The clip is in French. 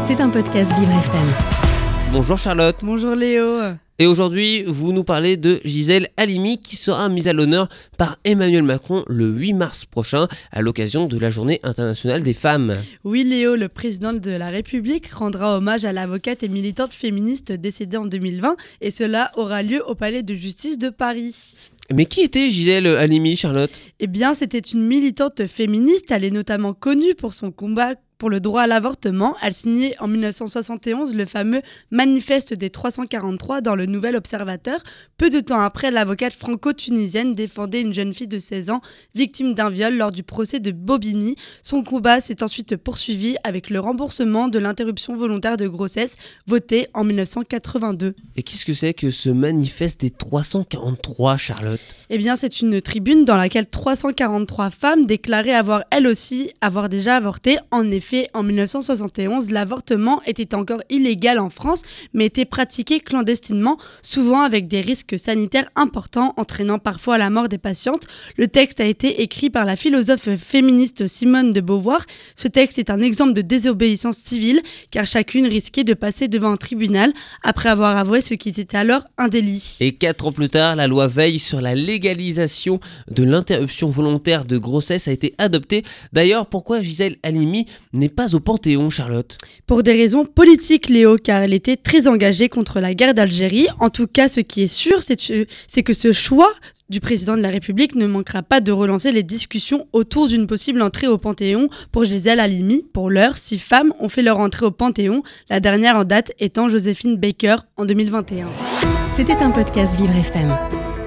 C'est un podcast Vivre FM. Bonjour Charlotte. Bonjour Léo. Et aujourd'hui, vous nous parlez de Gisèle Halimi qui sera mise à l'honneur par Emmanuel Macron le 8 mars prochain à l'occasion de la Journée internationale des femmes. Oui Léo, le président de la République rendra hommage à l'avocate et militante féministe décédée en 2020 et cela aura lieu au Palais de justice de Paris. Mais qui était Gisèle Halimi, Charlotte? Eh bien, c'était une militante féministe. Elle est notamment connue pour son combat pour le droit à l'avortement. Elle signait en 1971 le fameux Manifeste des 343 dans le Nouvel Observateur. Peu de temps après, l'avocate franco-tunisienne défendait une jeune fille de 16 ans victime d'un viol lors du procès de Bobigny. Son combat s'est ensuite poursuivi avec le remboursement de l'interruption volontaire de grossesse votée en 1982. Et qu'est-ce que c'est que ce Manifeste des 343, Charlotte? Eh bien, c'est une tribune dans laquelle 343 femmes déclaraient avoir elles aussi avoir déjà avorté. En effet, en 1971, l'avortement était encore illégal en France, mais était pratiqué clandestinement, souvent avec des risques sanitaires importants, entraînant parfois la mort des patientes. Le texte a été écrit par la philosophe féministe Simone de Beauvoir. Ce texte est un exemple de désobéissance civile, car chacune risquait de passer devant un tribunal après avoir avoué ce qui était alors un délit. Et quatre ans plus tard, la loi Veille sur la légalisation de l'interruption volontaire de grossesse a été adoptée. D'ailleurs, pourquoi Gisèle Halimi n'est pas au Panthéon, Charlotte? Pour des raisons politiques, Léo, car elle était très engagée contre la guerre d'Algérie. En tout cas, ce qui est sûr, c'est que ce choix du président de la République ne manquera pas de relancer les discussions autour d'une possible entrée au Panthéon pour Gisèle Halimi. Pour l'heure, six femmes ont fait leur entrée au Panthéon, la dernière en date étant Joséphine Baker en 2021. C'était un podcast Vivre FM.